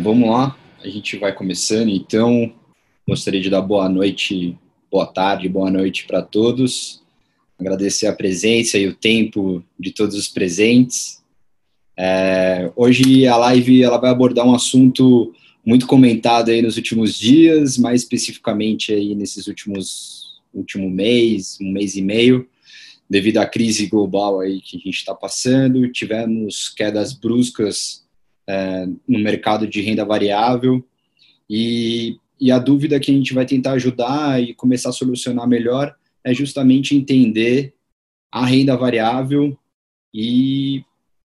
Bom, vamos lá. A gente vai começando, então. Gostaria de dar boa noite, boa tarde, boa noite para todos. Agradecer a presença e o tempo de todos os presentes. É, hoje a live ela vai abordar um assunto muito comentado aí nos últimos dias, mais especificamente aí nesses últimos último mês, um mês e meio, devido à crise global aí que a gente está passando. Tivemos quedas bruscas é, no mercado de renda variável. E, e a dúvida que a gente vai tentar ajudar e começar a solucionar melhor é justamente entender a renda variável. E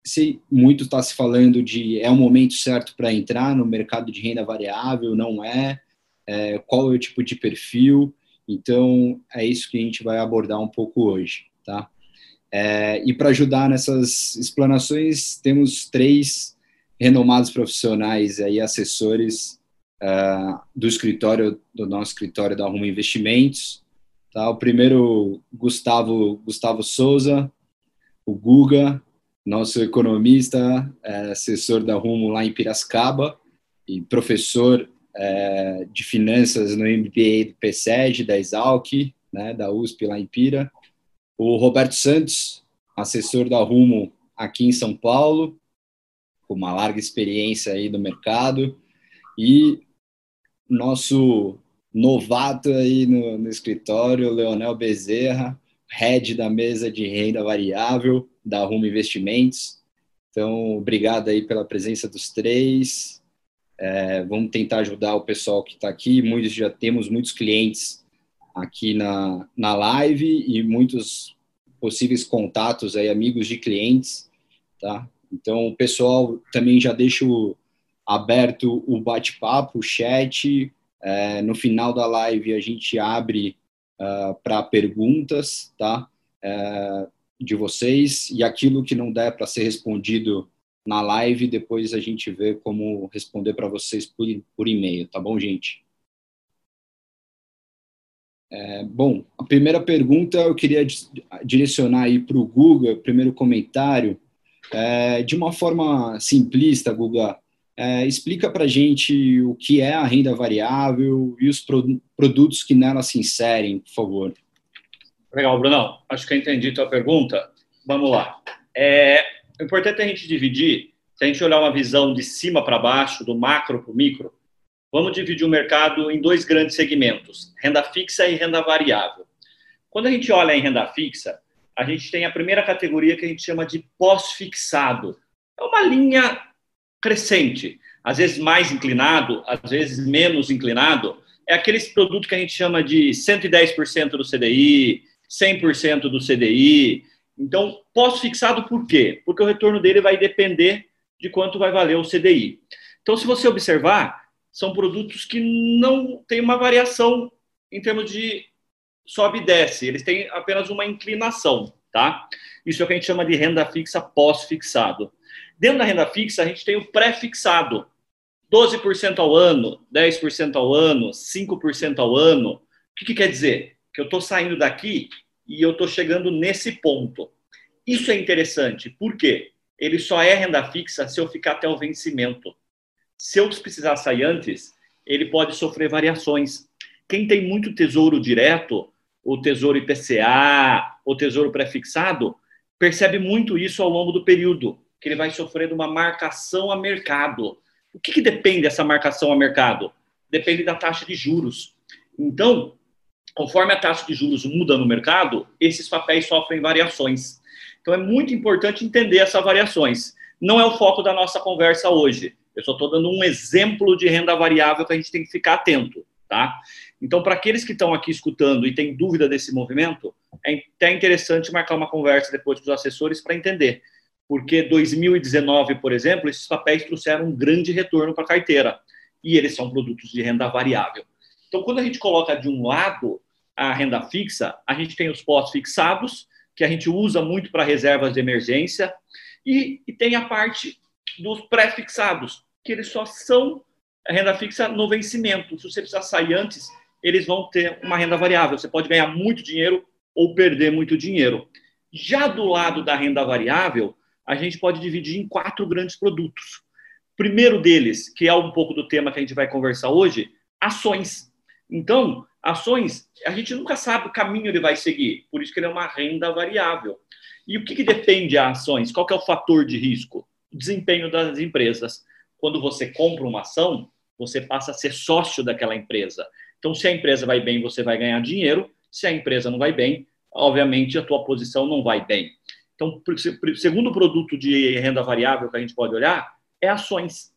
se muito está se falando de é o momento certo para entrar no mercado de renda variável, não é, é, qual é o tipo de perfil, então é isso que a gente vai abordar um pouco hoje, tá? É, e para ajudar nessas explanações, temos três renomados profissionais aí, assessores uh, do escritório, do nosso escritório da Rumo Investimentos. Tá? O primeiro, Gustavo, Gustavo Souza, o Guga, nosso economista, é, assessor da Rumo lá em Piracicaba e professor é, de finanças no MBA do PSEG, da Exalc, né, da USP lá em Pira. O Roberto Santos, assessor da Rumo aqui em São Paulo, com uma larga experiência aí no mercado, e nosso novato aí no, no escritório, Leonel Bezerra, head da mesa de renda variável da Rumo Investimentos. Então, obrigado aí pela presença dos três. É, vamos tentar ajudar o pessoal que está aqui. Muitos já temos muitos clientes aqui na, na live e muitos possíveis contatos aí, amigos de clientes, tá? Então, o pessoal também já deixa aberto o bate-papo, o chat. É, no final da live, a gente abre uh, é, para perguntas, tá? É, de vocês. E aquilo que não der para ser respondido na live, depois a gente vê como responder para vocês por, por e-mail, tá bom, gente? É, bom, a primeira pergunta eu queria direcionar aí para o Google, primeiro comentário. É, de uma forma simplista, Guga, é, explica para gente o que é a renda variável e os pro, produtos que nela se inserem, por favor. Legal, Brunão. Acho que eu entendi a tua pergunta. Vamos lá. É, é importante a gente dividir, se a gente olhar uma visão de cima para baixo, do macro para o micro, vamos dividir o mercado em dois grandes segmentos, renda fixa e renda variável. Quando a gente olha em renda fixa, a gente tem a primeira categoria que a gente chama de pós-fixado. É uma linha crescente, às vezes mais inclinado, às vezes menos inclinado. É aqueles produtos que a gente chama de 110% do CDI, 100% do CDI. Então, pós-fixado por quê? Porque o retorno dele vai depender de quanto vai valer o CDI. Então, se você observar, são produtos que não têm uma variação em termos de sobe e desce, eles têm apenas uma inclinação, tá? Isso é o que a gente chama de renda fixa pós-fixado. Dentro da renda fixa, a gente tem o pré-fixado. 12% ao ano, 10% ao ano, 5% ao ano. O que, que quer dizer? Que eu estou saindo daqui e eu estou chegando nesse ponto. Isso é interessante, por quê? Ele só é renda fixa se eu ficar até o vencimento. Se eu precisar sair antes, ele pode sofrer variações. Quem tem muito tesouro direto o Tesouro IPCA, o Tesouro Prefixado, percebe muito isso ao longo do período, que ele vai sofrendo uma marcação a mercado. O que, que depende dessa marcação a mercado? Depende da taxa de juros. Então, conforme a taxa de juros muda no mercado, esses papéis sofrem variações. Então, é muito importante entender essas variações. Não é o foco da nossa conversa hoje. Eu só estou dando um exemplo de renda variável que a gente tem que ficar atento, tá? Então, para aqueles que estão aqui escutando e têm dúvida desse movimento, é até interessante marcar uma conversa depois com os assessores para entender. Porque 2019, por exemplo, esses papéis trouxeram um grande retorno para a carteira. E eles são produtos de renda variável. Então, quando a gente coloca de um lado a renda fixa, a gente tem os pós-fixados, que a gente usa muito para reservas de emergência, e, e tem a parte dos pré-fixados, que eles só são renda fixa no vencimento. Se você precisar sair antes, eles vão ter uma renda variável. Você pode ganhar muito dinheiro ou perder muito dinheiro. Já do lado da renda variável, a gente pode dividir em quatro grandes produtos. Primeiro deles, que é um pouco do tema que a gente vai conversar hoje, ações. Então, ações, a gente nunca sabe o caminho ele vai seguir, por isso que ele é uma renda variável. E o que, que depende a ações? Qual é o fator de risco? O desempenho das empresas. Quando você compra uma ação, você passa a ser sócio daquela empresa. Então, se a empresa vai bem, você vai ganhar dinheiro. Se a empresa não vai bem, obviamente a tua posição não vai bem. Então, segundo produto de renda variável que a gente pode olhar é ações.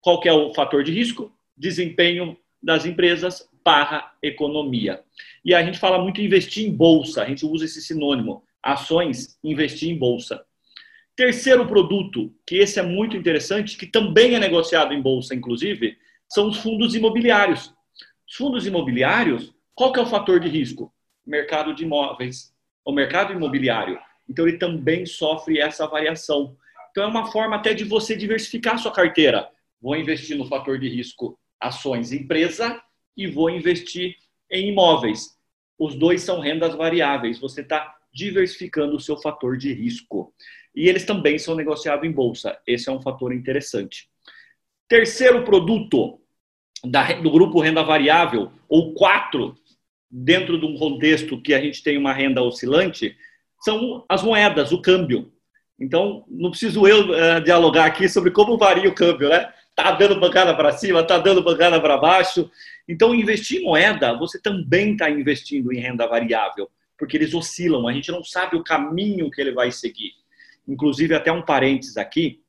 Qual que é o fator de risco? Desempenho das empresas barra economia. E a gente fala muito investir em bolsa, a gente usa esse sinônimo, ações, investir em bolsa. Terceiro produto, que esse é muito interessante, que também é negociado em bolsa, inclusive, são os fundos imobiliários. Os fundos imobiliários, qual que é o fator de risco? Mercado de imóveis, o mercado imobiliário. Então, ele também sofre essa variação. Então, é uma forma até de você diversificar a sua carteira. Vou investir no fator de risco ações empresa e vou investir em imóveis. Os dois são rendas variáveis. Você está diversificando o seu fator de risco. E eles também são negociados em bolsa. Esse é um fator interessante. Terceiro produto da, do grupo renda variável, ou quatro, dentro de um contexto que a gente tem uma renda oscilante, são as moedas, o câmbio. Então, não preciso eu uh, dialogar aqui sobre como varia o câmbio, né? Tá dando bancada para cima, tá dando bancada para baixo. Então, investir em moeda, você também está investindo em renda variável, porque eles oscilam, a gente não sabe o caminho que ele vai seguir. Inclusive, até um parênteses aqui,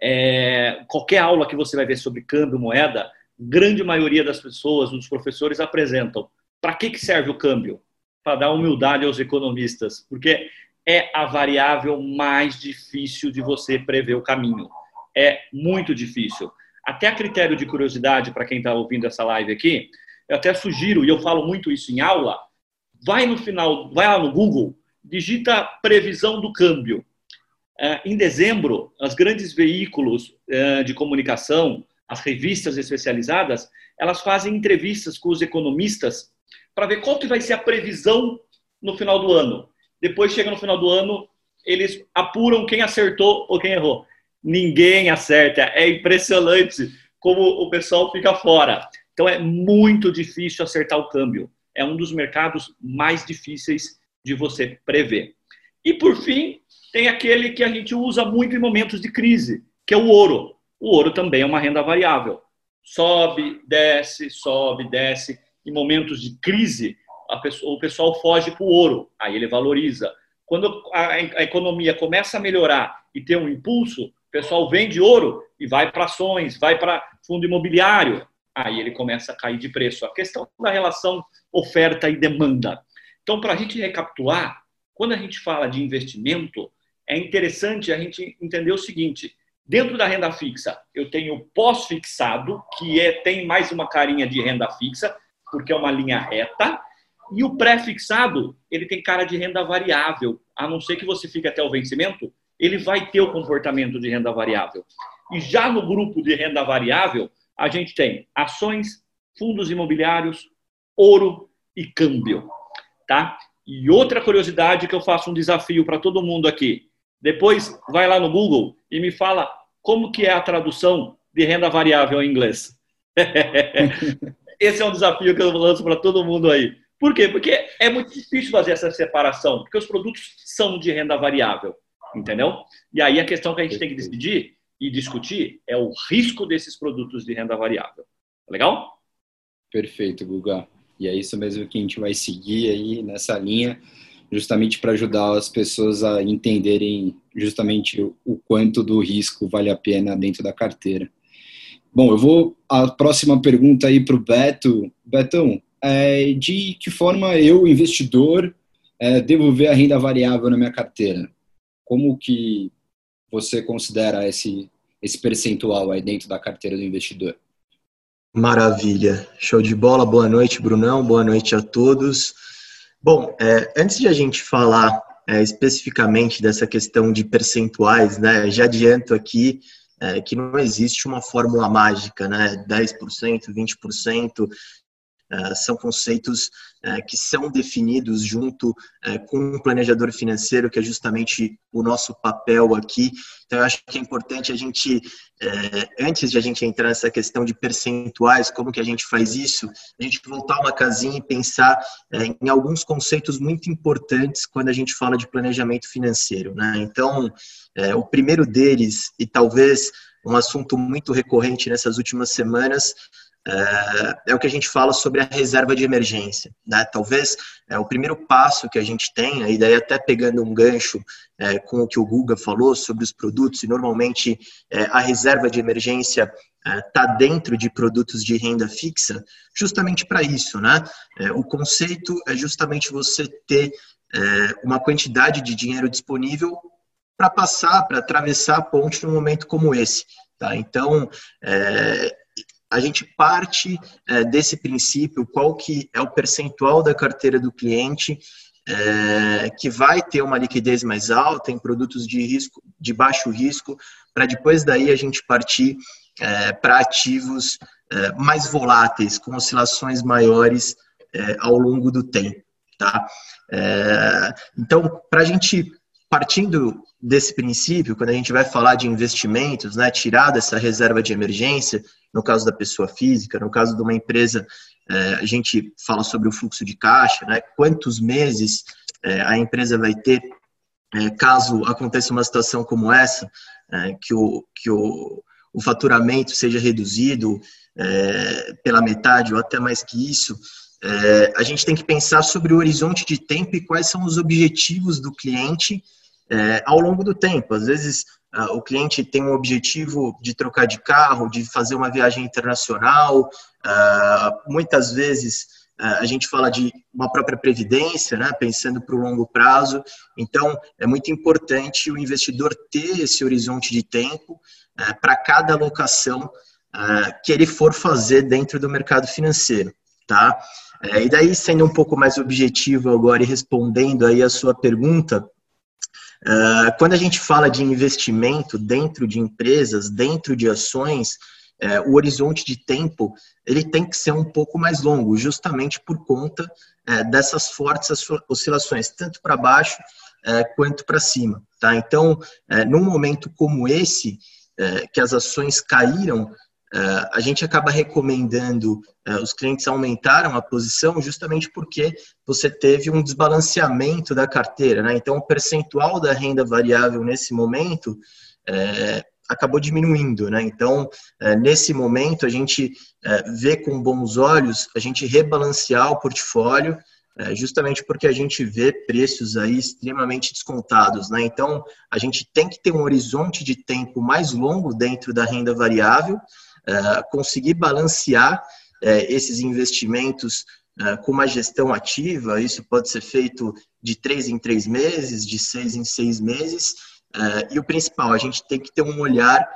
é, qualquer aula que você vai ver sobre câmbio, moeda, grande maioria das pessoas, dos professores apresentam. Para que, que serve o câmbio? Para dar humildade aos economistas, porque é a variável mais difícil de você prever o caminho. É muito difícil. Até a critério de curiosidade, para quem está ouvindo essa live aqui, eu até sugiro, e eu falo muito isso em aula, vai no final, vai lá no Google, digita previsão do câmbio. É, em dezembro, os grandes veículos é, de comunicação, as revistas especializadas, elas fazem entrevistas com os economistas para ver qual que vai ser a previsão no final do ano. Depois chega no final do ano, eles apuram quem acertou ou quem errou. Ninguém acerta. É impressionante como o pessoal fica fora. Então é muito difícil acertar o câmbio. É um dos mercados mais difíceis de você prever. E por fim, tem aquele que a gente usa muito em momentos de crise, que é o ouro. O ouro também é uma renda variável. Sobe, desce, sobe, desce. Em momentos de crise, pessoa, o pessoal foge para o ouro, aí ele valoriza. Quando a, a economia começa a melhorar e ter um impulso, o pessoal vende ouro e vai para ações, vai para fundo imobiliário, aí ele começa a cair de preço. A questão da relação oferta e demanda. Então, para a gente recapitular, quando a gente fala de investimento, é interessante a gente entender o seguinte: dentro da renda fixa, eu tenho pós-fixado, que é, tem mais uma carinha de renda fixa, porque é uma linha reta, e o pré-fixado, ele tem cara de renda variável. A não ser que você fique até o vencimento, ele vai ter o comportamento de renda variável. E já no grupo de renda variável, a gente tem ações, fundos imobiliários, ouro e câmbio, tá? E outra curiosidade que eu faço um desafio para todo mundo aqui. Depois vai lá no Google e me fala como que é a tradução de renda variável em inglês. Esse é um desafio que eu lanço para todo mundo aí. Por quê? Porque é muito difícil fazer essa separação, porque os produtos são de renda variável, entendeu? E aí a questão que a gente tem que decidir e discutir é o risco desses produtos de renda variável. Tá legal? Perfeito, Guga. E é isso mesmo que a gente vai seguir aí nessa linha, justamente para ajudar as pessoas a entenderem justamente o quanto do risco vale a pena dentro da carteira. Bom, eu vou a próxima pergunta aí para o Beto. Betão, é, de que forma eu, investidor, é, devo ver a renda variável na minha carteira? Como que você considera esse, esse percentual aí dentro da carteira do investidor? Maravilha, show de bola. Boa noite, Brunão. Boa noite a todos. Bom, é, antes de a gente falar é, especificamente dessa questão de percentuais, né, já adianto aqui é, que não existe uma fórmula mágica, né, 10%, 20%. Uh, são conceitos uh, que são definidos junto uh, com um planejador financeiro, que é justamente o nosso papel aqui. Então, eu acho que é importante a gente, antes de a gente entrar nessa questão de percentuais, como que a gente faz isso, a gente voltar uma casinha e pensar em alguns conceitos muito importantes quando a gente fala de planejamento financeiro. Né? Então, o primeiro deles, e talvez um assunto muito recorrente nessas últimas semanas é, é, o que a gente fala sobre a reserva de emergência. Né? Talvez é o primeiro passo que a gente tem, e daí até pegando um gancho é, com o que o Guga falou sobre os produtos, e normalmente é, a reserva de emergência está é, dentro de produtos de renda fixa, justamente para isso. Né? É, o conceito é justamente você ter uma quantidade de dinheiro disponível para passar, para atravessar a ponte num momento como esse. Tá? Então, é, a gente parte é, desse princípio, qual que é o percentual da carteira do cliente é, que vai ter uma liquidez mais alta em produtos de risco, de baixo risco, para depois daí a gente partir é, para ativos é, mais voláteis, com oscilações maiores é, ao longo do tempo. Tá? É, então, para a gente partindo desse princípio, quando a gente vai falar de investimentos, né, tirar dessa reserva de emergência, no caso da pessoa física, no caso de uma empresa, é, a gente fala sobre o fluxo de caixa, né, quantos meses é, a empresa vai ter é, caso aconteça uma situação como essa, é, que, o, que o, o faturamento seja reduzido é, pela metade ou até mais que isso, é, a gente tem que pensar sobre o horizonte de tempo e quais são os objetivos do cliente é, ao longo do tempo. Às vezes, uh, o cliente tem um objetivo de trocar de carro, de fazer uma viagem internacional, uh, muitas vezes a gente fala de uma própria previdência, né, pensando para o longo prazo. Então, é muito importante o investidor ter esse horizonte de tempo para cada alocação que ele for fazer dentro do mercado financeiro. Tá? É, e daí, sendo um pouco mais objetivo agora e respondendo aí a sua pergunta, Uh, quando a gente fala de investimento dentro de empresas, dentro de ações, uh, o horizonte de tempo ele tem que ser um pouco mais longo, justamente por conta uh, dessas fortes oscilações, tanto para baixo quanto para cima. Tá? Então, num momento como esse, que as ações caíram Uh, a gente acaba recomendando, uh, os clientes aumentaram a posição justamente porque você teve um desbalanceamento da carteira, né? Então, o percentual da renda variável nesse momento uh, acabou diminuindo, né? Então, nesse momento, a gente vê com bons olhos a gente rebalancear o portfólio, justamente porque a gente vê preços aí extremamente descontados, né? Então, a gente tem que ter um horizonte de tempo mais longo dentro da renda variável, é, conseguir balancear é, esses investimentos é, com uma gestão ativa, isso pode ser feito de três em três meses, de seis em seis meses, e o principal, a gente tem que ter um olhar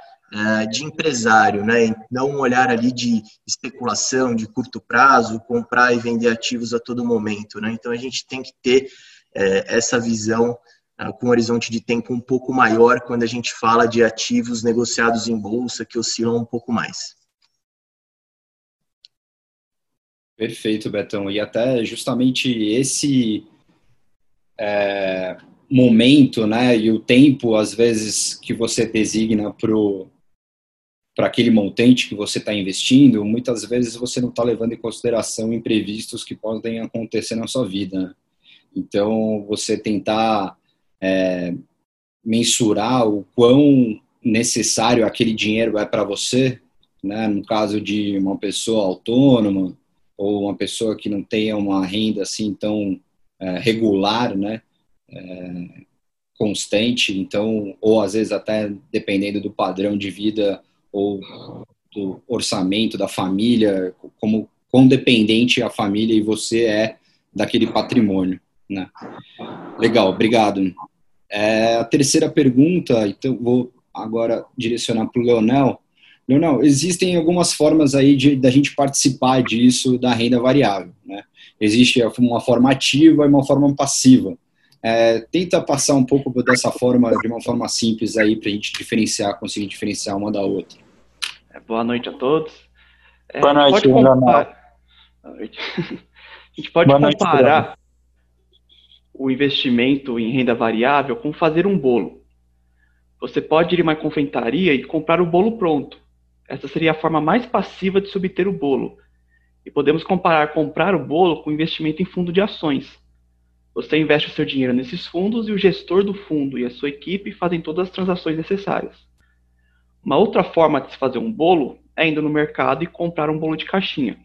de empresário, né? não um olhar ali de especulação, de curto prazo, comprar e vender ativos a todo momento. Né? Então a gente tem que ter essa visão com um horizonte de tempo um pouco maior quando a gente fala de ativos negociados em bolsa que oscilam um pouco mais. Perfeito, Betão. E até justamente esse é, momento, né, e o tempo, às vezes, que você designa para aquele montante que você está investindo, muitas vezes você não está levando em consideração imprevistos que podem acontecer na sua vida. Né? Então, você tentar é, mensurar o quão necessário aquele dinheiro é para você, né? No caso de uma pessoa autônoma ou uma pessoa que não tenha uma renda assim tão é, regular, né? É, constante, então, ou às vezes até dependendo do padrão de vida ou do orçamento da família, como quão dependente a família e você é daquele patrimônio. Né? Legal, obrigado. É, a terceira pergunta, então vou agora direcionar para o Leonel. Leonel, existem algumas formas aí de da gente participar disso da renda variável, né? Existe uma forma ativa e uma forma passiva. É, tenta passar um pouco dessa forma, de uma forma simples aí, para a gente diferenciar, conseguir diferenciar uma da outra. É, boa noite a todos. É, boa noite, Leonel. A gente pode Boa comparar noite, o investimento em renda variável com fazer um bolo. Você pode ir em uma confeitaria e comprar o bolo pronto. Essa seria a forma mais passiva de se obter o bolo. E podemos comparar comprar o bolo com investimento em fundo de ações. Você investe o seu dinheiro nesses fundos e o gestor do fundo e a sua equipe fazem todas as transações necessárias. Uma outra forma de se fazer um bolo é indo no mercado e comprar um bolo de caixinha.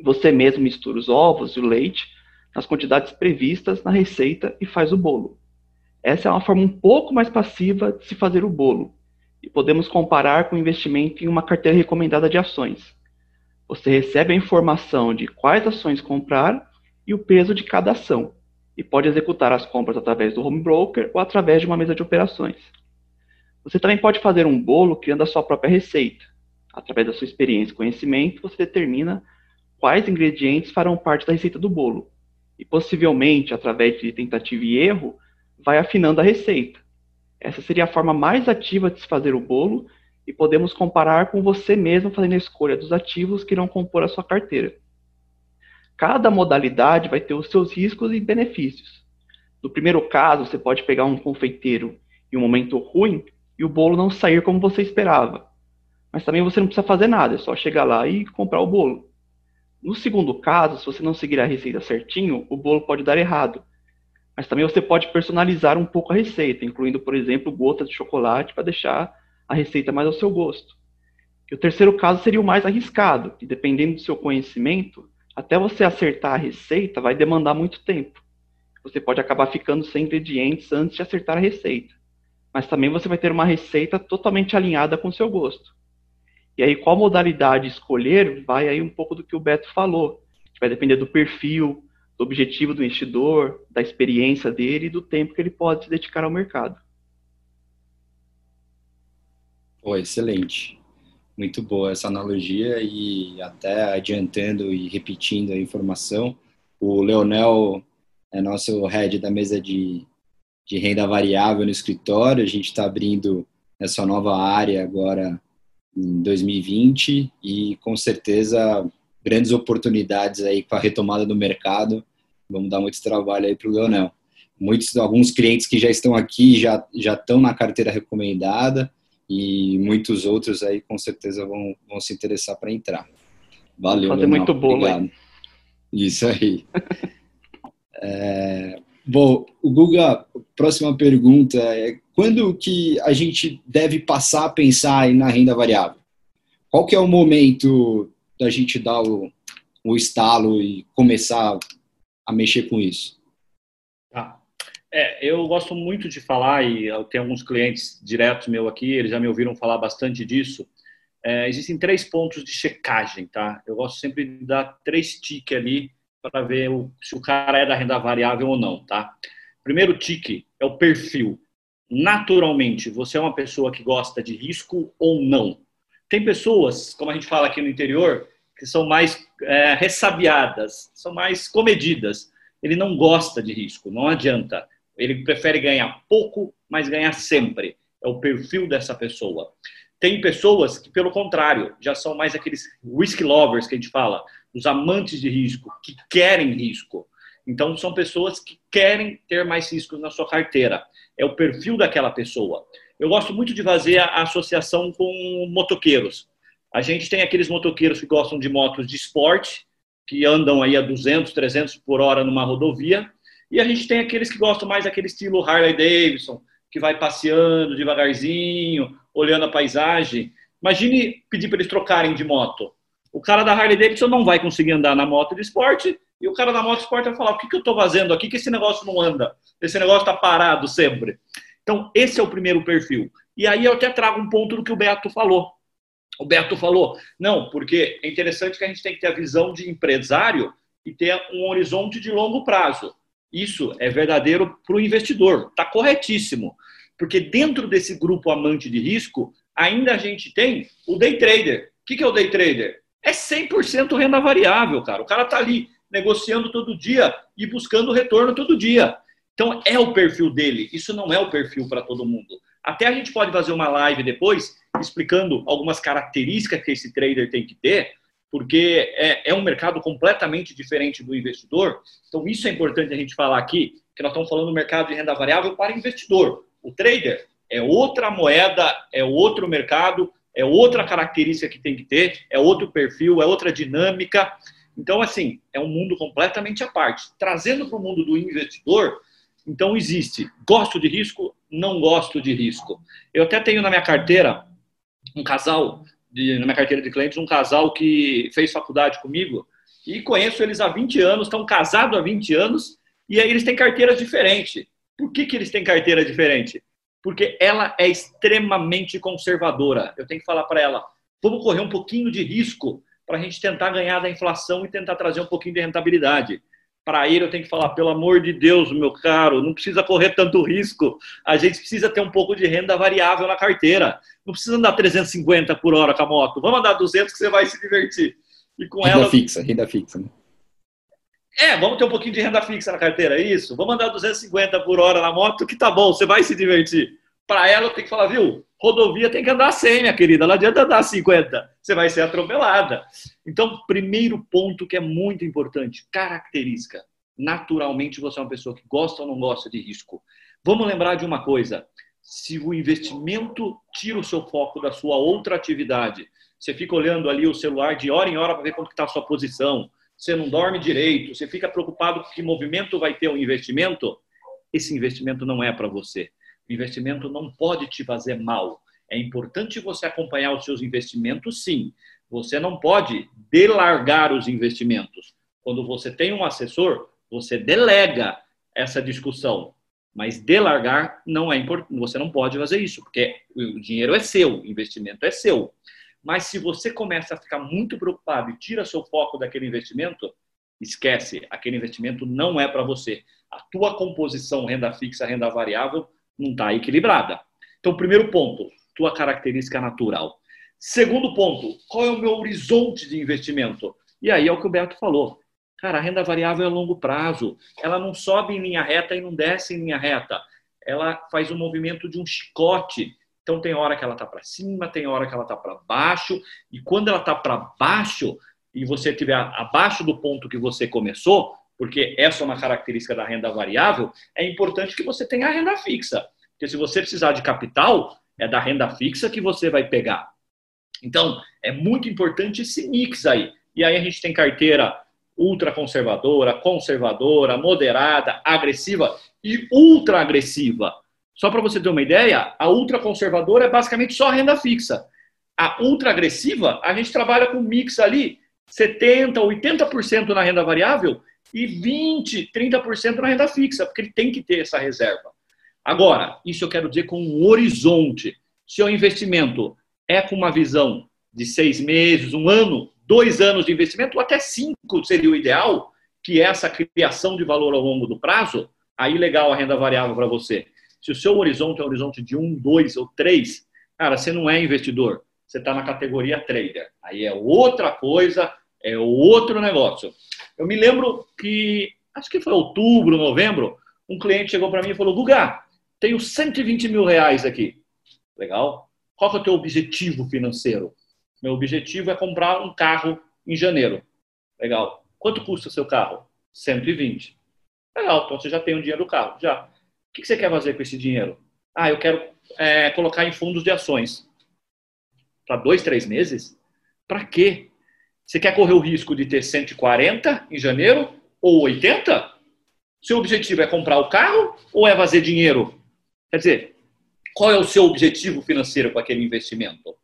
Você mesmo mistura os ovos e o leite nas quantidades previstas na receita e faz o bolo. Essa é uma forma um pouco mais passiva de se fazer o bolo, e podemos comparar com o investimento em uma carteira recomendada de ações. Você recebe a informação de quais ações comprar e o peso de cada ação, e pode executar as compras através do home broker ou através de uma mesa de operações. Você também pode fazer um bolo criando a sua própria receita. Através da sua experiência e conhecimento, você determina quais ingredientes farão parte da receita do bolo. E possivelmente, através de tentativa e erro, vai afinando a receita. Essa seria a forma mais ativa de se fazer o bolo e podemos comparar com você mesmo fazendo a escolha dos ativos que irão compor a sua carteira. Cada modalidade vai ter os seus riscos e benefícios. No primeiro caso, você pode pegar um confeiteiro em um momento ruim e o bolo não sair como você esperava. Mas também você não precisa fazer nada, é só chegar lá e comprar o bolo. No segundo caso, se você não seguir a receita certinho, o bolo pode dar errado. Mas também você pode personalizar um pouco a receita, incluindo, por exemplo, gotas de chocolate para deixar a receita mais ao seu gosto. E o terceiro caso seria o mais arriscado, que dependendo do seu conhecimento, até você acertar a receita vai demandar muito tempo. Você pode acabar ficando sem ingredientes antes de acertar a receita. Mas também você vai ter uma receita totalmente alinhada com o seu gosto. E aí, qual modalidade escolher, vai aí um pouco do que o Beto falou. Vai depender do perfil, do objetivo do investidor, da experiência dele e do tempo que ele pode se dedicar ao mercado. Oh, excelente. Muito boa essa analogia e até adiantando e repetindo a informação, o Leonel é nosso head da mesa de, de renda variável no escritório, a gente está abrindo essa nova área agora em 2020 e com certeza grandes oportunidades aí com a retomada do mercado. Vamos dar muito trabalho aí para o Leonel. Muitos, alguns clientes que já estão aqui já já estão na carteira recomendada e muitos outros aí com certeza vão, vão se interessar para entrar. Valeu, Fazer Leonel. muito bolo. Obrigado. Isso aí. é, bom, o Guga, próxima pergunta é quando que a gente deve passar a pensar na renda variável? Qual que é o momento da gente dar o, o estalo e começar a mexer com isso? Tá. É, eu gosto muito de falar, e eu tenho alguns clientes diretos meu aqui, eles já me ouviram falar bastante disso. É, existem três pontos de checagem, tá? Eu gosto sempre de dar três tiques ali para ver o, se o cara é da renda variável ou não, tá? Primeiro tique é o perfil naturalmente você é uma pessoa que gosta de risco ou não. Tem pessoas, como a gente fala aqui no interior, que são mais é, ressabiadas, são mais comedidas. Ele não gosta de risco, não adianta. Ele prefere ganhar pouco, mas ganhar sempre. É o perfil dessa pessoa. Tem pessoas que, pelo contrário, já são mais aqueles risk lovers que a gente fala, os amantes de risco, que querem risco. Então, são pessoas que querem ter mais riscos na sua carteira é o perfil daquela pessoa. Eu gosto muito de fazer a associação com motoqueiros. A gente tem aqueles motoqueiros que gostam de motos de esporte, que andam aí a 200, 300 por hora numa rodovia, e a gente tem aqueles que gostam mais daquele estilo Harley Davidson, que vai passeando devagarzinho, olhando a paisagem. Imagine pedir para eles trocarem de moto. O cara da Harley Davidson não vai conseguir andar na moto de esporte e o cara da moto esporte vai falar: o que, que eu estou fazendo aqui que esse negócio não anda? Esse negócio está parado sempre. Então, esse é o primeiro perfil. E aí eu até trago um ponto do que o Beto falou. O Beto falou: não, porque é interessante que a gente tem que ter a visão de empresário e ter um horizonte de longo prazo. Isso é verdadeiro para o investidor, está corretíssimo. Porque dentro desse grupo amante de risco, ainda a gente tem o day trader. O que é o day trader? É 100% renda variável, cara. O cara está ali negociando todo dia e buscando retorno todo dia. Então, é o perfil dele. Isso não é o perfil para todo mundo. Até a gente pode fazer uma live depois explicando algumas características que esse trader tem que ter, porque é, é um mercado completamente diferente do investidor. Então, isso é importante a gente falar aqui, que nós estamos falando do mercado de renda variável para investidor. O trader é outra moeda, é outro mercado, é outra característica que tem que ter, é outro perfil, é outra dinâmica. Então, assim, é um mundo completamente à parte. Trazendo para o mundo do investidor, então existe gosto de risco, não gosto de risco. Eu até tenho na minha carteira um casal, de, na minha carteira de clientes, um casal que fez faculdade comigo e conheço eles há 20 anos, estão casados há 20 anos e aí eles têm carteiras diferentes. Por que, que eles têm carteira diferente? porque ela é extremamente conservadora. Eu tenho que falar para ela: vamos correr um pouquinho de risco para a gente tentar ganhar da inflação e tentar trazer um pouquinho de rentabilidade. Para ele, eu tenho que falar: pelo amor de Deus, meu caro, não precisa correr tanto risco. A gente precisa ter um pouco de renda variável na carteira. Não precisa andar 350 por hora com a moto. Vamos andar 200 que você vai se divertir. E com renda ela. fixa, renda fixa. Né? É, vamos ter um pouquinho de renda fixa na carteira, é isso? Vamos andar 250 por hora na moto, que tá bom, você vai se divertir. Para ela, eu tenho que falar, viu? Rodovia tem que andar 100, minha querida, não adianta andar 50, você vai ser atropelada. Então, primeiro ponto que é muito importante, característica. Naturalmente, você é uma pessoa que gosta ou não gosta de risco. Vamos lembrar de uma coisa: se o investimento tira o seu foco da sua outra atividade, você fica olhando ali o celular de hora em hora para ver quanto está a sua posição, você não dorme direito, você fica preocupado com que movimento vai ter o investimento, esse investimento não é para você. O investimento não pode te fazer mal. É importante você acompanhar os seus investimentos, sim. Você não pode delargar os investimentos. Quando você tem um assessor, você delega essa discussão. Mas delargar não é importante. Você não pode fazer isso, porque o dinheiro é seu, o investimento é seu. Mas se você começa a ficar muito preocupado e tira seu foco daquele investimento, esquece, aquele investimento não é para você. A tua composição renda fixa, renda variável não está equilibrada. Então, primeiro ponto, tua característica natural. Segundo ponto, qual é o meu horizonte de investimento? E aí é o que o Beto falou. Cara, a renda variável é a longo prazo. Ela não sobe em linha reta e não desce em linha reta. Ela faz o movimento de um chicote. Então tem hora que ela está para cima, tem hora que ela está para baixo, e quando ela está para baixo e você estiver abaixo do ponto que você começou, porque essa é uma característica da renda variável, é importante que você tenha a renda fixa. Porque se você precisar de capital, é da renda fixa que você vai pegar. Então, é muito importante esse mix aí. E aí a gente tem carteira ultra conservadora, conservadora, moderada, agressiva e ultra agressiva. Só para você ter uma ideia, a ultraconservadora é basicamente só renda fixa. A ultra agressiva, a gente trabalha com mix ali, 70, 80% na renda variável e 20, 30% na renda fixa, porque ele tem que ter essa reserva. Agora, isso eu quero dizer com um horizonte. Se o investimento é com uma visão de seis meses, um ano, dois anos de investimento, ou até cinco seria o ideal, que é essa criação de valor ao longo do prazo, aí legal a renda variável para você. Se o seu horizonte é um horizonte de um, dois ou três, cara, você não é investidor. Você está na categoria trader. Aí é outra coisa, é outro negócio. Eu me lembro que, acho que foi outubro, novembro, um cliente chegou para mim e falou: Guga, tenho 120 mil reais aqui. Legal. Qual é o teu objetivo financeiro? Meu objetivo é comprar um carro em janeiro. Legal. Quanto custa seu carro? 120. Legal, então você já tem o dinheiro do carro. Já que você quer fazer com esse dinheiro? Ah, eu quero é, colocar em fundos de ações. Para dois, três meses? Para quê? Você quer correr o risco de ter 140 em janeiro ou 80? Seu objetivo é comprar o carro ou é fazer dinheiro? Quer dizer, qual é o seu objetivo financeiro com aquele investimento?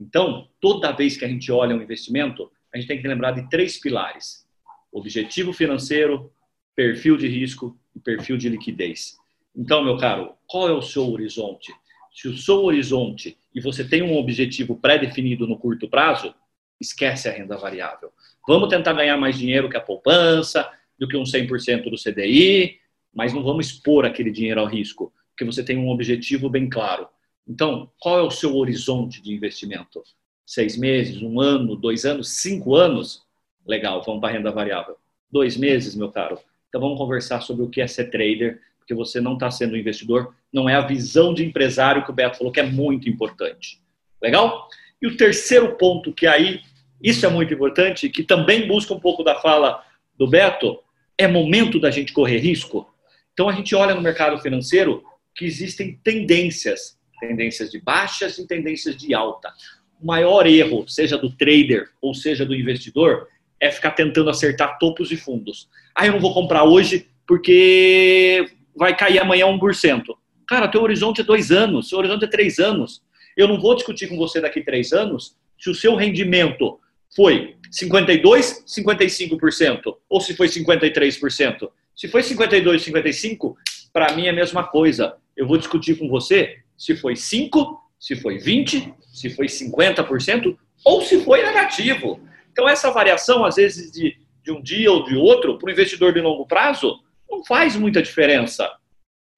Então, toda vez que a gente olha um investimento, a gente tem que lembrar de três pilares: objetivo financeiro, perfil de risco e perfil de liquidez. Então, meu caro, qual é o seu horizonte? Se o seu horizonte e você tem um objetivo pré-definido no curto prazo, esquece a renda variável. Vamos tentar ganhar mais dinheiro que a poupança, do que um 100% do CDI, mas não vamos expor aquele dinheiro ao risco, porque você tem um objetivo bem claro. Então, qual é o seu horizonte de investimento? Seis meses, um ano, dois anos, cinco anos? Legal, vamos para a renda variável. Dois meses, meu caro. Então, vamos conversar sobre o que é ser trader, porque você não está sendo investidor, não é a visão de empresário que o Beto falou que é muito importante. Legal? E o terceiro ponto, que aí isso é muito importante, que também busca um pouco da fala do Beto, é momento da gente correr risco. Então a gente olha no mercado financeiro que existem tendências, tendências de baixas e tendências de alta. O maior erro, seja do trader ou seja do investidor, é ficar tentando acertar topos e fundos. Ah, eu não vou comprar hoje porque vai cair amanhã 1%. Cara, teu horizonte é dois anos, seu horizonte é três anos. Eu não vou discutir com você daqui três anos se o seu rendimento foi 52, 55%, ou se foi 53%. Se foi 52, 55, para mim é a mesma coisa. Eu vou discutir com você se foi 5, se foi 20, se foi 50% ou se foi negativo. Então, essa variação, às vezes, de, de um dia ou de outro, para o investidor de longo prazo, não faz muita diferença.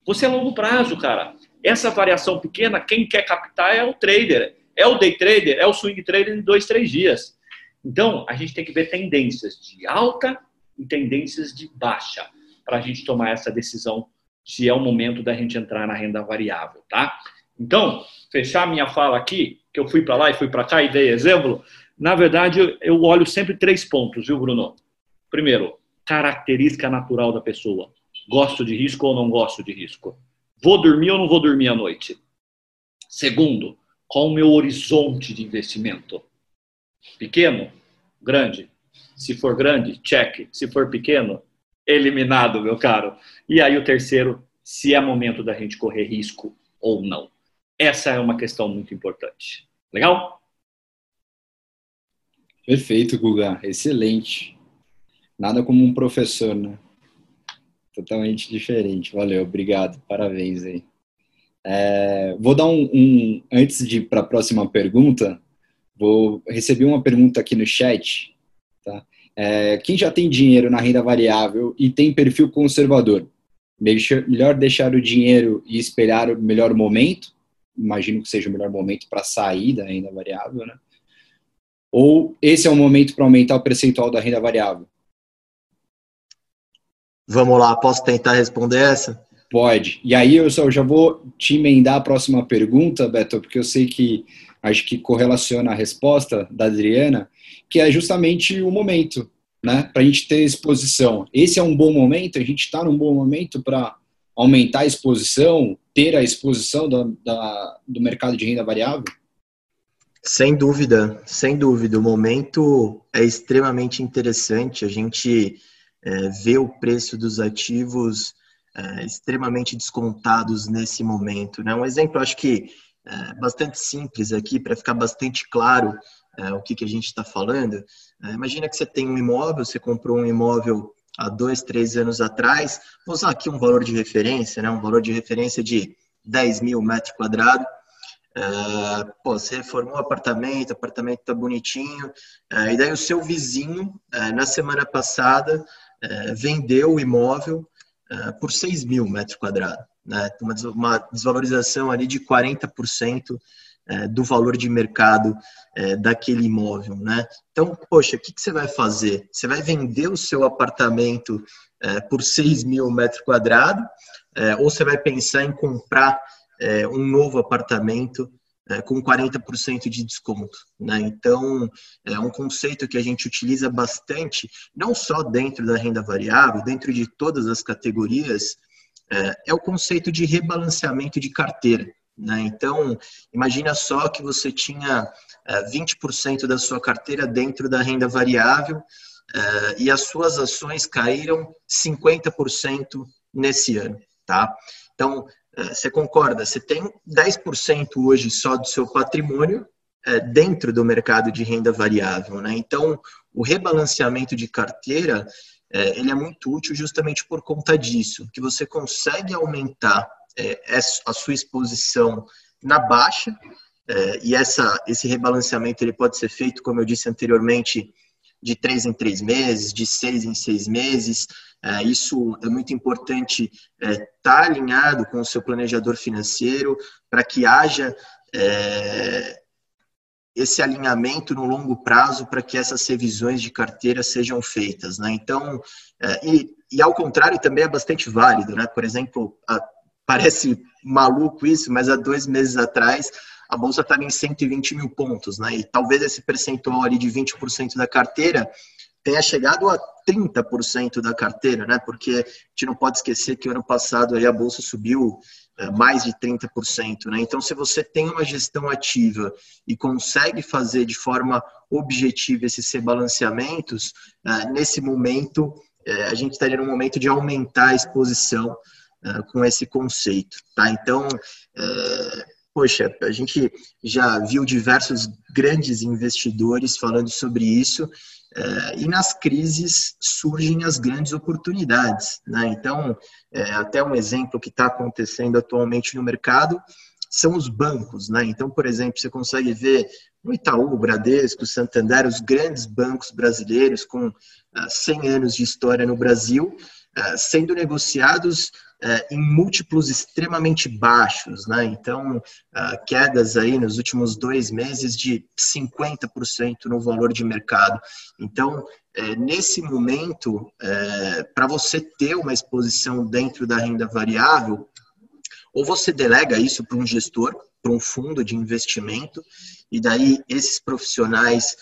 Você é longo prazo, cara. Essa variação pequena, quem quer captar é o trader. É o day trader, é o swing trader de dois, três dias. Então, a gente tem que ver tendências de alta e tendências de baixa para a gente tomar essa decisão se é o momento da gente entrar na renda variável, tá? Então, fechar minha fala aqui, que eu fui para lá e fui para cá e dei exemplo, na verdade, eu olho sempre três pontos, viu, Bruno? Primeiro, característica natural da pessoa. Gosto de risco ou não gosto de risco? Vou dormir ou não vou dormir à noite? Segundo, qual o meu horizonte de investimento? Pequeno? Grande? Se for grande, check. Se for pequeno, eliminado, meu caro. E aí o terceiro, se é momento da gente correr risco ou não. Essa é uma questão muito importante. Legal? Perfeito, Guga. Excelente. Nada como um professor, né? Totalmente diferente. Valeu, obrigado. Parabéns aí. É, vou dar um, um antes de ir para a próxima pergunta, vou receber uma pergunta aqui no chat. É, quem já tem dinheiro na renda variável e tem perfil conservador, melhor deixar o dinheiro e esperar o melhor momento? Imagino que seja o melhor momento para sair da renda variável, né? Ou esse é o momento para aumentar o percentual da renda variável? Vamos lá, posso tentar responder essa? Pode. E aí eu só já vou te emendar a próxima pergunta, Beto, porque eu sei que acho que correlaciona a resposta da Adriana, que é justamente o momento, né? Para a gente ter exposição. Esse é um bom momento, a gente está num bom momento para aumentar a exposição, ter a exposição da, da, do mercado de renda variável? Sem dúvida, sem dúvida. O momento é extremamente interessante. A gente é, vê o preço dos ativos é, extremamente descontados nesse momento. Né? Um exemplo, acho que é, bastante simples aqui, para ficar bastante claro é, o que, que a gente está falando. É, imagina que você tem um imóvel, você comprou um imóvel há dois, três anos atrás. Vou usar aqui um valor de referência, né? um valor de referência de 10 mil metros quadrados. Uh, pô, você reformou o apartamento, o apartamento tá bonitinho, uh, e daí o seu vizinho, uh, na semana passada, vendeu o imóvel por 6 mil metros quadrados, né? uma desvalorização ali de 40% do valor de mercado daquele imóvel, né? Então, poxa, o que, que, você vai fazer? Você vai vender o seu apartamento por 6 mil metros quadrados, ou você vai pensar em comprar é, um novo apartamento é, com 40% de desconto. Né? Então, é um conceito que a gente utiliza bastante, não só dentro da renda variável, dentro de todas as categorias, é, é o conceito de rebalanceamento de carteira. Né? Então, imagina só que você tinha é, 20% da sua carteira dentro da renda variável é, e as suas ações caíram 50% nesse ano. Tá? Então, é, você concorda? Você tem 10% hoje só do seu patrimônio dentro do mercado de renda variável, né? Então, o rebalanceamento de carteira ele é muito útil justamente por conta disso, que você consegue aumentar a sua exposição na baixa e essa, esse rebalanceamento ele pode ser feito, como eu disse anteriormente, de três em três meses, de seis em seis meses. É, isso é muito importante estar é, tá alinhado com o seu planejador financeiro para que haja é, esse alinhamento no longo prazo para que essas revisões de carteira sejam feitas. Né? Então, é, e, e, ao contrário também é bastante válido. Né? Por exemplo, a, parece maluco isso, mas há dois meses atrás a bolsa estava em 120 mil pontos, né? E talvez esse percentual ali de 20% da carteira tenha chegado a 30% da carteira, né? Porque a gente não pode esquecer que ano passado aí a bolsa subiu é, mais de 30%, né? Então, se você tem uma gestão ativa e consegue fazer de forma objetiva esses rebalanceamentos, é, nesse momento é, a gente estaria no momento de aumentar a exposição com esse conceito, tá? Então, poxa, a gente já viu diversos grandes investidores falando sobre isso é, e nas crises surgem as grandes oportunidades. Né? Então, até um exemplo que está acontecendo atualmente no mercado são os bancos. Né? Então, por exemplo, você consegue ver no Itaú, Bradesco, Santander, os grandes bancos brasileiros com 100 ah, anos de história no Brasil, ah, sendo negociados é, em múltiplos extremamente baixos, né? Então, uh, quedas aí nos últimos dois meses de 50% no valor de mercado. Então, é, nesse momento, é, para você ter uma exposição dentro da renda variável, ou você delega isso para um gestor, para um fundo de investimento, e daí esses profissionais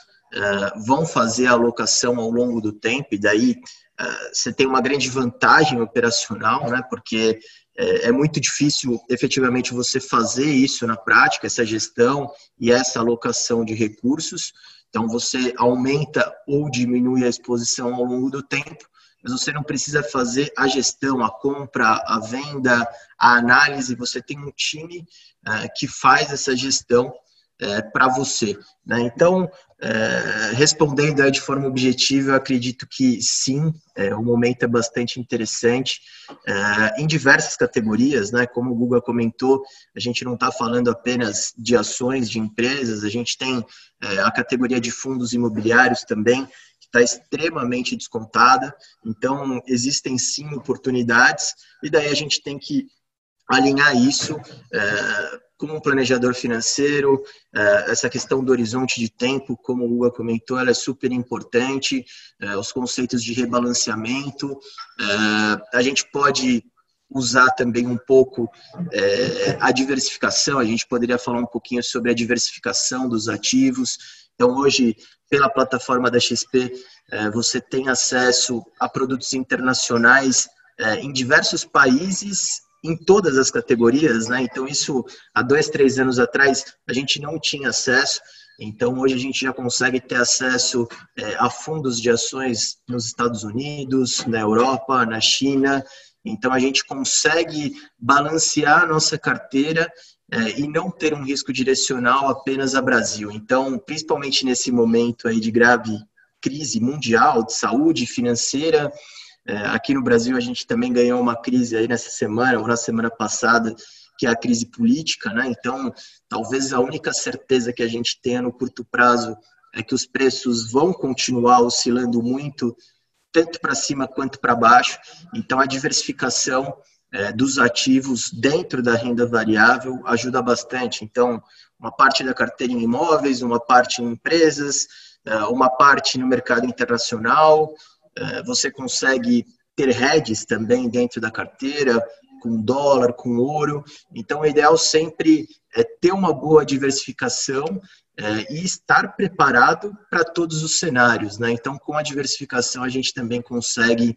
vão fazer a alocação ao longo do tempo, e daí ah, você tem uma grande vantagem operacional, né? Porque é, é muito difícil efetivamente você fazer isso na prática, essa gestão e essa alocação de recursos. Então você aumenta ou diminui a exposição ao longo do tempo, mas você não precisa fazer a gestão, a compra, a venda, a análise. Você tem um time que faz essa gestão é, para você. Né? Então, é, respondendo de forma objetiva, eu acredito que sim, é, o momento é bastante interessante é, em diversas categorias, né? Como o Google comentou, a gente não está falando apenas de ações de empresas, a gente tem é, a categoria de fundos imobiliários também, que está extremamente descontada. Então, existem sim oportunidades, e daí a gente tem que alinhar isso é, como um planejador financeiro, é, essa questão do horizonte de tempo, como o Hugo comentou, ela é super importante, é, os conceitos de rebalanceamento, é, a gente pode usar também um pouco a diversificação, a gente poderia falar um pouquinho sobre a diversificação dos ativos, então hoje, pela plataforma da XP, você tem acesso a produtos internacionais em diversos países em todas as categorias, né? Então, isso há dois, três anos atrás a gente não tinha acesso. Então, hoje a gente já consegue ter acesso é, a fundos de ações nos Estados Unidos, na Europa, na China. Então, a gente consegue balancear a nossa carteira é, e não ter um risco direcional apenas a Brasil. Então, principalmente nesse momento aí de grave crise mundial de saúde financeira, é, aqui no Brasil, a gente também ganhou uma crise aí nessa semana, ou na semana passada, que é a crise política, né? Então, talvez a única certeza que a gente tenha no curto prazo é que os preços vão continuar oscilando muito, tanto para cima quanto para baixo. Então, a diversificação é, dos ativos dentro da renda variável ajuda bastante. Então, uma parte da carteira em imóveis, uma parte em empresas, é, uma parte no mercado internacional, você consegue ter hedges também dentro da carteira, com dólar, com ouro. Então, o ideal sempre é ter uma boa diversificação é, e estar preparado para todos os cenários. Né? Então, com a diversificação, a gente também consegue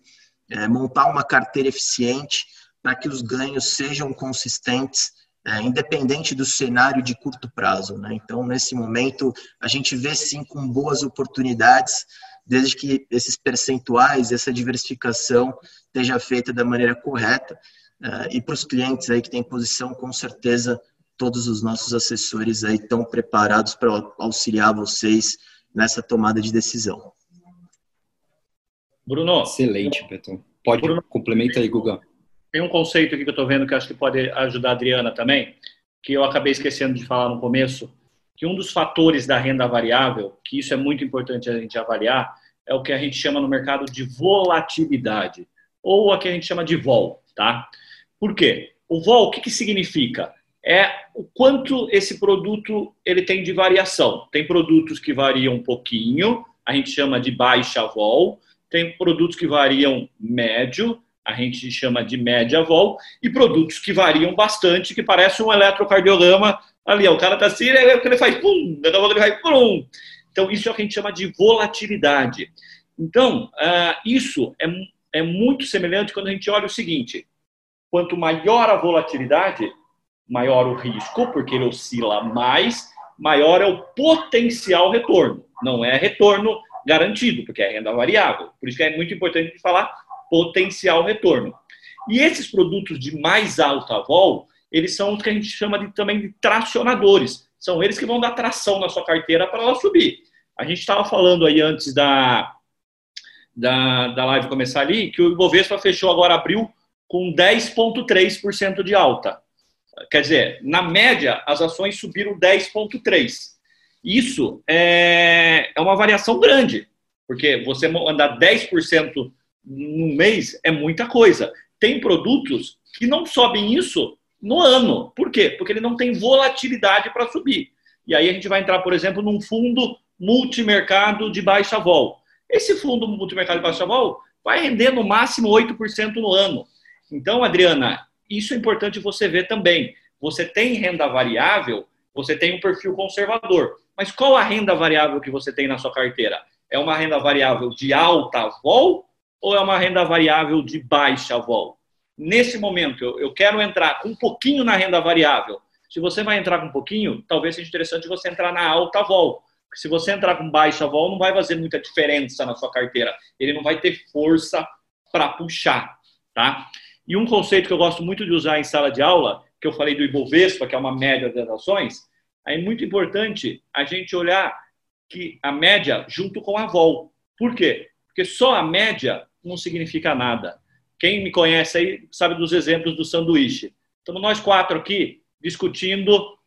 é, montar uma carteira eficiente para que os ganhos sejam consistentes, é, independente do cenário de curto prazo. Né? Então, nesse momento, a gente vê sim com boas oportunidades desde que esses percentuais, essa diversificação esteja feita da maneira correta. Uh, e para os clientes aí que têm posição, com certeza todos os nossos assessores aí estão preparados para auxiliar vocês nessa tomada de decisão. Bruno. Excelente, Beto. Pode Bruno, complementa aí, Guga. Tem um conceito aqui que eu estou vendo que acho que pode ajudar a Adriana também, que eu acabei esquecendo de falar no começo, que um dos fatores da renda variável, que isso é muito importante a gente avaliar, é o que a gente chama no mercado de volatilidade, ou a que a gente chama de vol, tá? Por quê? O vol, o que, que significa? É o quanto esse produto ele tem de variação. Tem produtos que variam um pouquinho, a gente chama de baixa vol, tem produtos que variam médio, a gente chama de média vol, e produtos que variam bastante, que parece um eletrocardiograma Ali, ó, o cara tá assim, ele faz pum, daqui a pouco ele vai pum. Então, isso é o que a gente chama de volatilidade. Então, uh, isso é, é muito semelhante quando a gente olha o seguinte: quanto maior a volatilidade, maior o risco, porque ele oscila mais, maior é o potencial retorno. Não é retorno garantido, porque é renda variável. Por isso que é muito importante falar potencial retorno. E esses produtos de mais alta vol, eles são o que a gente chama de, também de tracionadores. São eles que vão dar tração na sua carteira para ela subir. A gente estava falando aí antes da, da, da live começar ali, que o Ibovespa fechou agora abril com 10,3% de alta. Quer dizer, na média, as ações subiram 10,3%. Isso é, é uma variação grande, porque você andar 10% no mês é muita coisa. Tem produtos que não sobem isso no ano. Por quê? Porque ele não tem volatilidade para subir. E aí a gente vai entrar, por exemplo, num fundo multimercado de baixa vol. Esse fundo multimercado de baixa vol vai render no máximo 8% no ano. Então, Adriana, isso é importante você ver também. Você tem renda variável, você tem um perfil conservador. Mas qual a renda variável que você tem na sua carteira? É uma renda variável de alta vol ou é uma renda variável de baixa vol? Nesse momento, eu, eu quero entrar com um pouquinho na renda variável. Se você vai entrar com um pouquinho, talvez seja interessante você entrar na alta vol se você entrar com baixa vol, não vai fazer muita diferença na sua carteira. Ele não vai ter força para puxar, tá? E um conceito que eu gosto muito de usar em sala de aula, que eu falei do Ibovespa, que é uma média das ações, é muito importante a gente olhar que a média junto com a vol. Por quê? Porque só a média não significa nada. Quem me conhece aí sabe dos exemplos do sanduíche. Estamos nós quatro aqui discutindo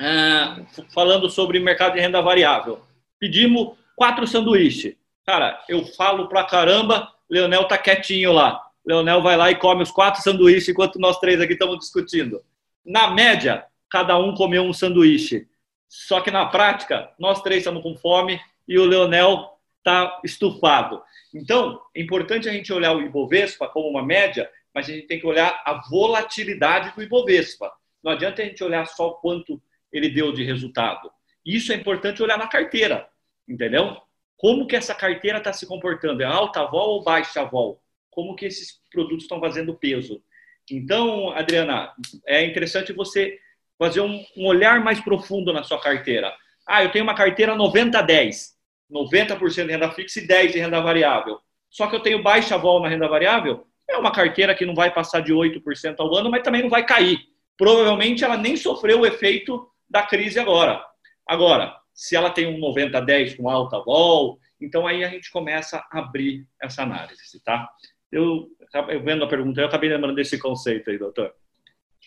ah, falando sobre mercado de renda variável. Pedimos quatro sanduíches. Cara, eu falo pra caramba, Leonel tá quietinho lá. Leonel vai lá e come os quatro sanduíches enquanto nós três aqui estamos discutindo. Na média, cada um comeu um sanduíche. Só que na prática, nós três estamos com fome e o Leonel está estufado. Então, é importante a gente olhar o Ibovespa como uma média, mas a gente tem que olhar a volatilidade do Ibovespa. Não adianta a gente olhar só quanto ele deu de resultado. Isso é importante olhar na carteira, entendeu? Como que essa carteira está se comportando? É alta vol ou baixa vol? Como que esses produtos estão fazendo peso? Então, Adriana, é interessante você fazer um, um olhar mais profundo na sua carteira. Ah, eu tenho uma carteira 90-10. 90% de renda fixa e 10% de renda variável. Só que eu tenho baixa vol na renda variável. É uma carteira que não vai passar de 8% ao ano, mas também não vai cair. Provavelmente ela nem sofreu o efeito da crise agora. Agora, se ela tem um 90-10 com alta vol, então aí a gente começa a abrir essa análise, tá? Eu, eu vendo a pergunta, eu acabei lembrando desse conceito aí, doutor.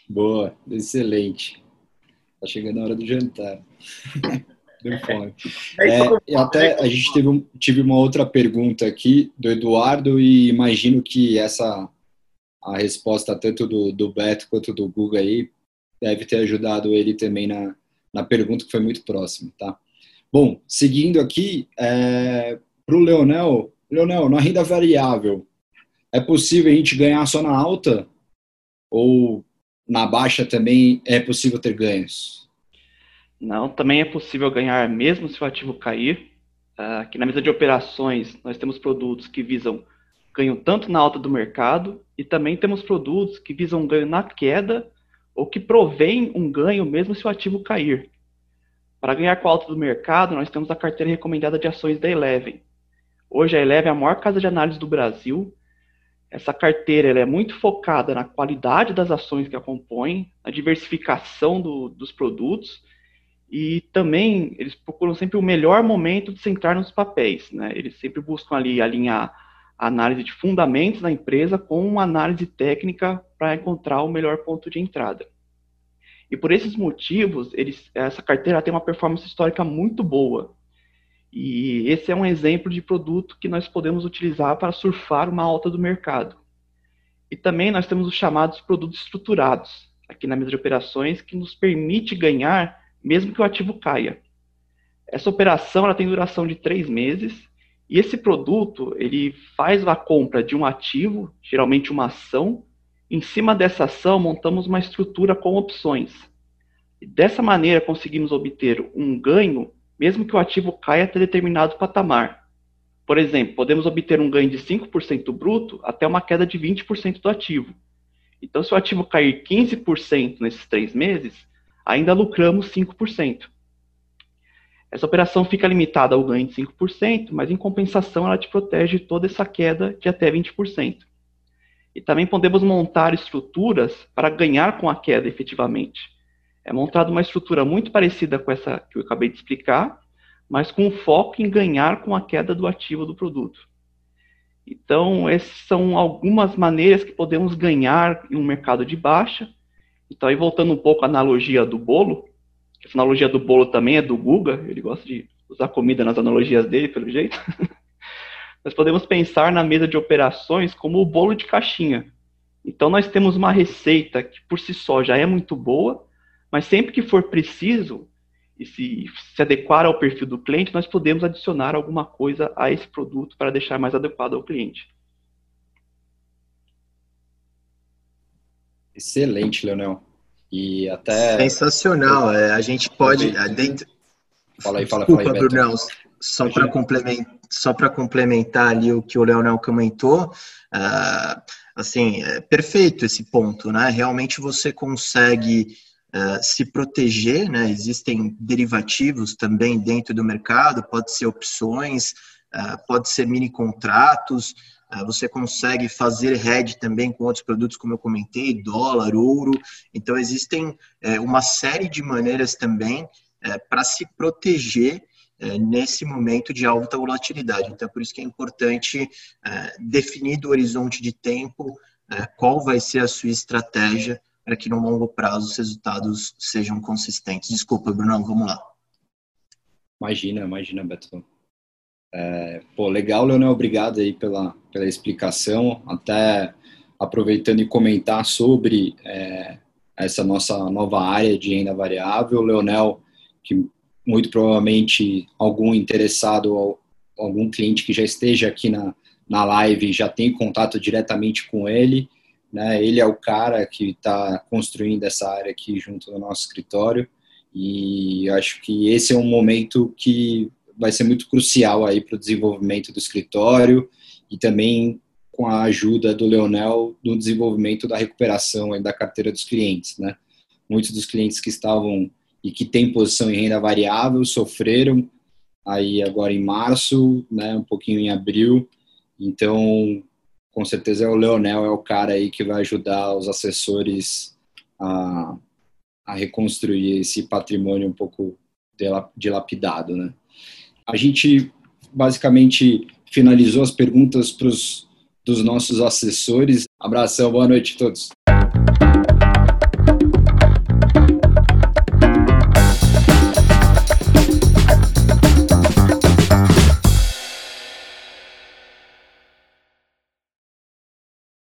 Boa, excelente. Tá chegando a hora do jantar. Deu fome. É, até a gente teve, tive uma outra pergunta aqui do Eduardo e imagino que essa a resposta tanto do, do Beto quanto do Google aí deve ter ajudado ele também na, na pergunta que foi muito próxima, tá? Bom, seguindo aqui, é, para o Leonel, Leonel, na renda variável, é possível a gente ganhar só na alta? Ou na baixa também é possível ter ganhos? Não, também é possível ganhar mesmo se o ativo cair. Ah, aqui na mesa de operações, nós temos produtos que visam ganho tanto na alta do mercado e também temos produtos que visam ganho na queda ou que provém um ganho mesmo se o ativo cair. Para ganhar com a alta do mercado, nós temos a carteira recomendada de ações da Eleven. Hoje a Eleven é a maior casa de análise do Brasil. Essa carteira é muito focada na qualidade das ações que a compõem, na diversificação do, dos produtos e também eles procuram sempre o melhor momento de sentar nos papéis. Né? Eles sempre buscam ali alinhar a análise de fundamentos da empresa com uma análise técnica para encontrar o melhor ponto de entrada. E por esses motivos, eles, essa carteira tem uma performance histórica muito boa. E esse é um exemplo de produto que nós podemos utilizar para surfar uma alta do mercado. E também nós temos os chamados produtos estruturados, aqui na mesa de operações, que nos permite ganhar mesmo que o ativo caia. Essa operação ela tem duração de três meses e esse produto, ele faz a compra de um ativo, geralmente uma ação. Em cima dessa ação, montamos uma estrutura com opções. Dessa maneira, conseguimos obter um ganho, mesmo que o ativo caia até determinado patamar. Por exemplo, podemos obter um ganho de 5% bruto até uma queda de 20% do ativo. Então, se o ativo cair 15% nesses três meses, ainda lucramos 5%. Essa operação fica limitada ao ganho de 5%, mas em compensação ela te protege de toda essa queda de até 20%. E também podemos montar estruturas para ganhar com a queda efetivamente. É montada uma estrutura muito parecida com essa que eu acabei de explicar, mas com foco em ganhar com a queda do ativo do produto. Então, essas são algumas maneiras que podemos ganhar em um mercado de baixa. Então, aí voltando um pouco à analogia do bolo, essa analogia do bolo também é do Guga, ele gosta de usar comida nas analogias dele, pelo jeito. nós podemos pensar na mesa de operações como o bolo de caixinha. Então, nós temos uma receita que por si só já é muito boa, mas sempre que for preciso e se, se adequar ao perfil do cliente, nós podemos adicionar alguma coisa a esse produto para deixar mais adequado ao cliente. Excelente, Leonel. E até. Sensacional. É, a gente pode. É, dentro... Fala aí, fala, Desculpa, fala aí, Brunão. Só para complementar, só complementar ali o que o Leonel comentou, uh, assim, é perfeito esse ponto, né? Realmente você consegue uh, se proteger, né? Existem derivativos também dentro do mercado, pode ser opções, uh, pode ser mini contratos, você consegue fazer hedge também com outros produtos, como eu comentei, dólar, ouro. Então, existem é, uma série de maneiras também é, para se proteger é, nesse momento de alta volatilidade. Então, por isso que é importante definir do horizonte de tempo qual vai ser a sua estratégia para que no longo prazo os resultados sejam consistentes. Desculpa, Bruno, vamos lá. Imagina, imagina, Beto. É, pô, legal, Leonel, obrigado aí pela, pela explicação. Até aproveitando e comentar sobre é, essa nossa nova área de renda variável. Leonel, que muito provavelmente algum interessado, algum cliente que já esteja aqui na, na live já tem contato diretamente com ele. Né? Ele é o cara que está construindo essa área aqui junto no nosso escritório. E acho que esse é um momento que vai ser muito crucial aí para o desenvolvimento do escritório e também com a ajuda do Leonel no desenvolvimento da recuperação da carteira dos clientes, né? Muitos dos clientes que estavam e que têm posição em renda variável sofreram aí agora em março, né, um pouquinho em abril. Então, com certeza é o Leonel é o cara aí que vai ajudar os assessores a, a reconstruir esse patrimônio um pouco dilapidado, né? A gente basicamente finalizou as perguntas pros, dos nossos assessores. Abração, boa noite a todos.